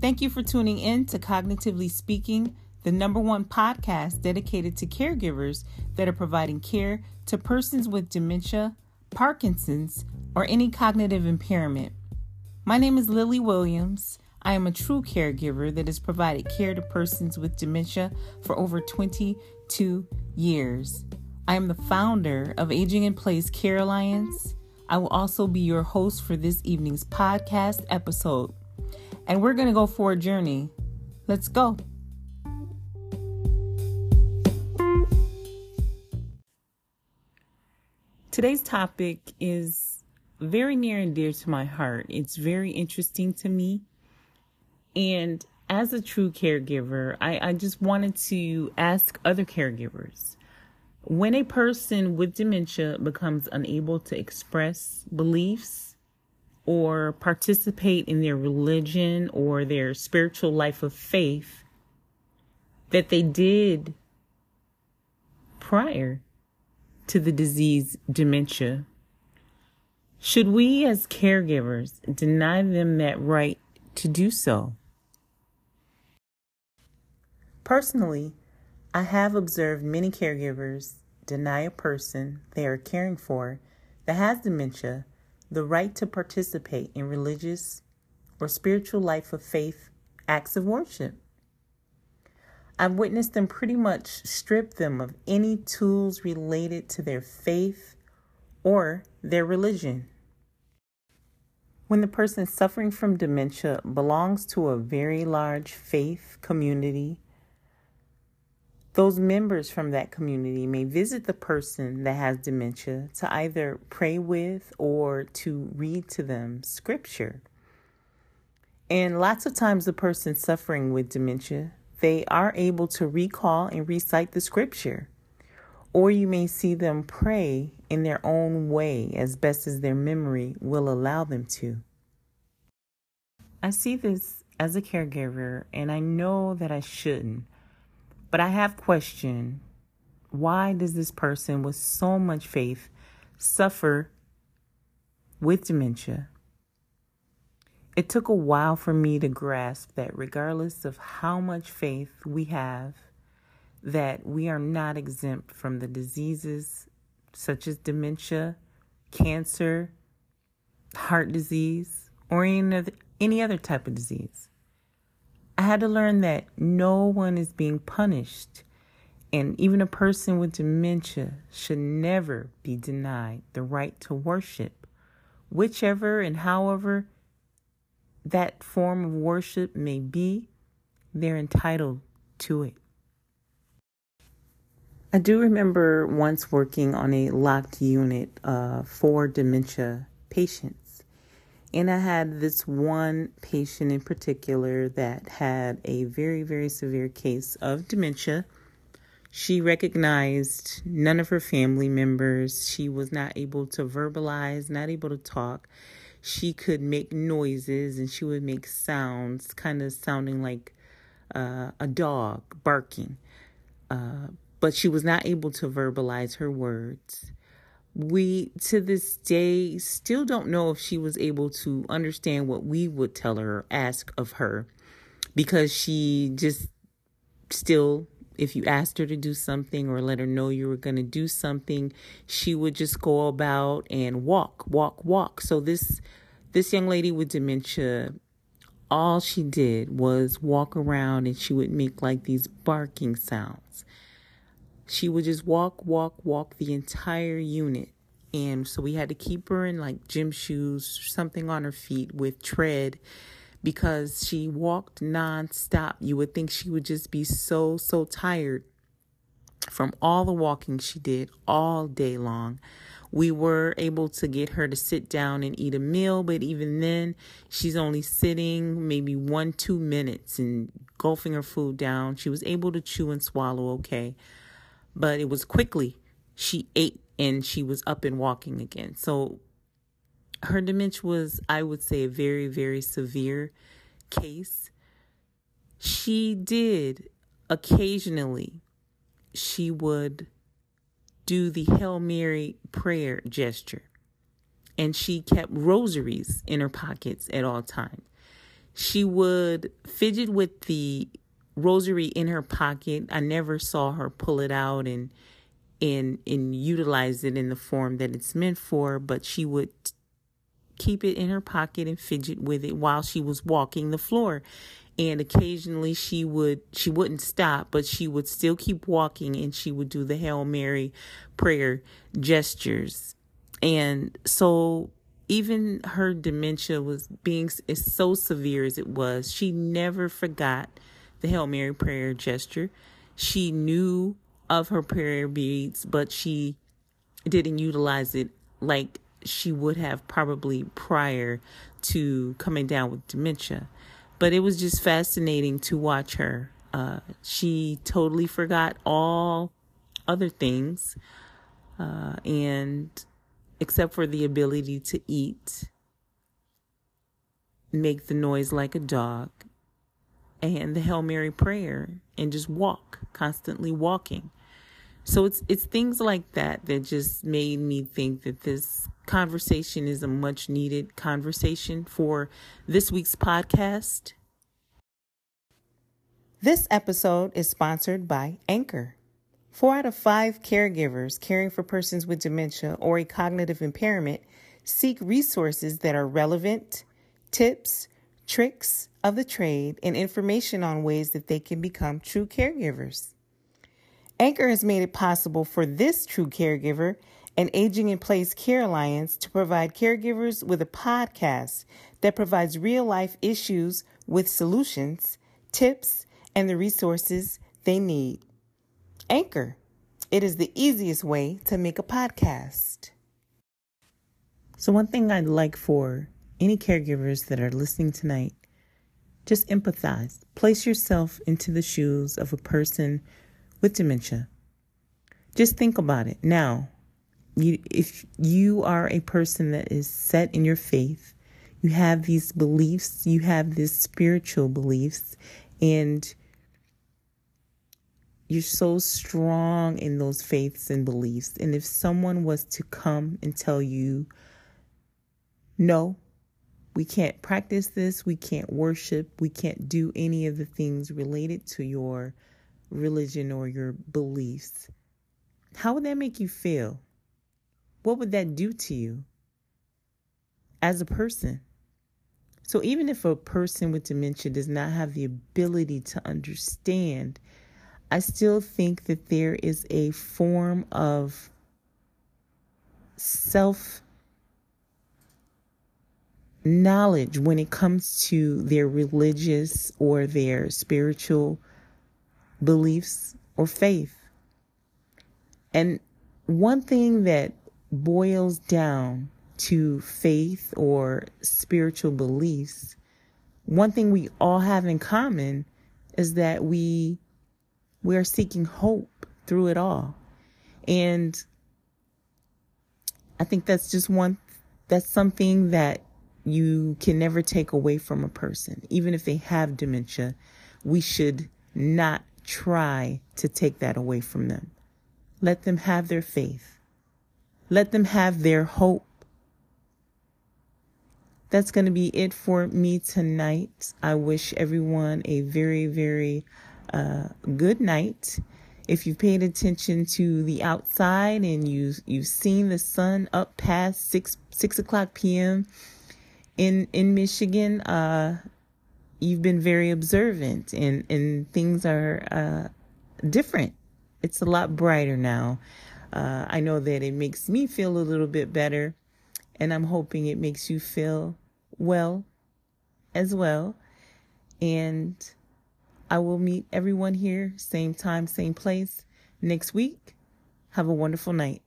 Thank you for tuning in to Cognitively Speaking, the number one podcast dedicated to caregivers that are providing care to persons with dementia, Parkinson's, or any cognitive impairment. My name is Lily Williams. I am a true caregiver that has provided care to persons with dementia for over 22 years. I am the founder of Aging in Place Care Alliance. I will also be your host for this evening's podcast episode and we're going to go for a journey. Let's go. Today's topic is very near and dear to my heart. It's very interesting to me. And as a true caregiver, I, I just wanted to ask other caregivers when a person with dementia becomes unable to express beliefs, or participate in their religion or their spiritual life of faith that they did prior to the disease dementia. Should we as caregivers deny them that right to do so? Personally, I have observed many caregivers deny a person they are caring for that has dementia the right to participate in religious or spiritual life of faith acts of worship. I've witnessed them pretty much strip them of any tools related to their faith or their religion. When the person suffering from dementia belongs to a very large faith community those members from that community may visit the person that has dementia to either pray with or to read to them scripture. And lots of times, the person suffering with dementia, they are able to recall and recite the scripture. Or you may see them pray in their own way as best as their memory will allow them to. I see this as a caregiver, and I know that I shouldn't. But I have questioned why does this person with so much faith suffer with dementia? It took a while for me to grasp that regardless of how much faith we have, that we are not exempt from the diseases such as dementia, cancer, heart disease, or any other, any other type of disease. I had to learn that no one is being punished, and even a person with dementia should never be denied the right to worship, whichever and however that form of worship may be, they're entitled to it. I do remember once working on a locked unit uh, for dementia patients. And I had this one patient in particular that had a very, very severe case of dementia. She recognized none of her family members. She was not able to verbalize, not able to talk. She could make noises and she would make sounds, kind of sounding like uh, a dog barking. Uh, but she was not able to verbalize her words we to this day still don't know if she was able to understand what we would tell her ask of her. Because she just still if you asked her to do something or let her know you were going to do something she would just go about and walk walk walk. So this this young lady with dementia all she did was walk around and she would make like these barking sounds she would just walk, walk, walk the entire unit. And so we had to keep her in like gym shoes, something on her feet with tread because she walked nonstop. You would think she would just be so, so tired from all the walking she did all day long. We were able to get her to sit down and eat a meal, but even then, she's only sitting maybe one, two minutes and gulping her food down. She was able to chew and swallow okay but it was quickly she ate and she was up and walking again. So her dementia was, I would say, a very, very severe case. She did occasionally, she would do the Hail Mary prayer gesture. And she kept rosaries in her pockets at all times. She would fidget with the rosary in her pocket. I never saw her pull it out and and and utilize it in the form that it's meant for, but she would keep it in her pocket and fidget with it while she was walking the floor. And occasionally she would she wouldn't stop, but she would still keep walking and she would do the Hail Mary prayer gestures. And so even her dementia was being is so severe as it was, she never forgot the Hail Mary prayer gesture. She knew of her prayer beads, but she didn't utilize it like she would have probably prior to coming down with dementia. But it was just fascinating to watch her. Uh, she totally forgot all other things, uh, and except for the ability to eat, make the noise like a dog, and the Hail Mary prayer, and just walk, constantly walking. So it's it's things like that that just made me think that this conversation is a much needed conversation for this week's podcast. This episode is sponsored by Anchor. Four out of five caregivers caring for persons with dementia or a cognitive impairment seek resources that are relevant, tips, tricks of the trade, and information on ways that they can become true caregivers. Anchor has made it possible for this true caregiver and Aging in Place Care Alliance to provide caregivers with a podcast that provides real life issues with solutions, tips, and the resources they need. Anchor. It is the easiest way to make a podcast. So, one thing I'd like for any caregivers that are listening tonight just empathize. Place yourself into the shoes of a person with dementia. Just think about it. Now, you, if you are a person that is set in your faith, you have these beliefs, you have these spiritual beliefs, and you're so strong in those faiths and beliefs. And if someone was to come and tell you, no, we can't practice this, we can't worship, we can't do any of the things related to your religion or your beliefs, how would that make you feel? What would that do to you as a person? So, even if a person with dementia does not have the ability to understand, I still think that there is a form of self knowledge when it comes to their religious or their spiritual beliefs, or faith. And one thing that boils down to faith or spiritual beliefs, one thing we all have in common is that we we are seeking hope through it all. And I think that's just one that's something that you can never take away from a person. Even if they have dementia, we should not try to take that away from them. Let them have their faith. Let them have their hope. That's going to be it for me tonight. I wish everyone a very, very uh, good night. If you've paid attention to the outside and you you've seen the sun up past six six o'clock p.m. in in Michigan, uh, you've been very observant and, and things are uh, different. It's a lot brighter now. Uh, I know that it makes me feel a little bit better, and I'm hoping it makes you feel well as well. And I will meet everyone here, same time, same place next week. Have a wonderful night.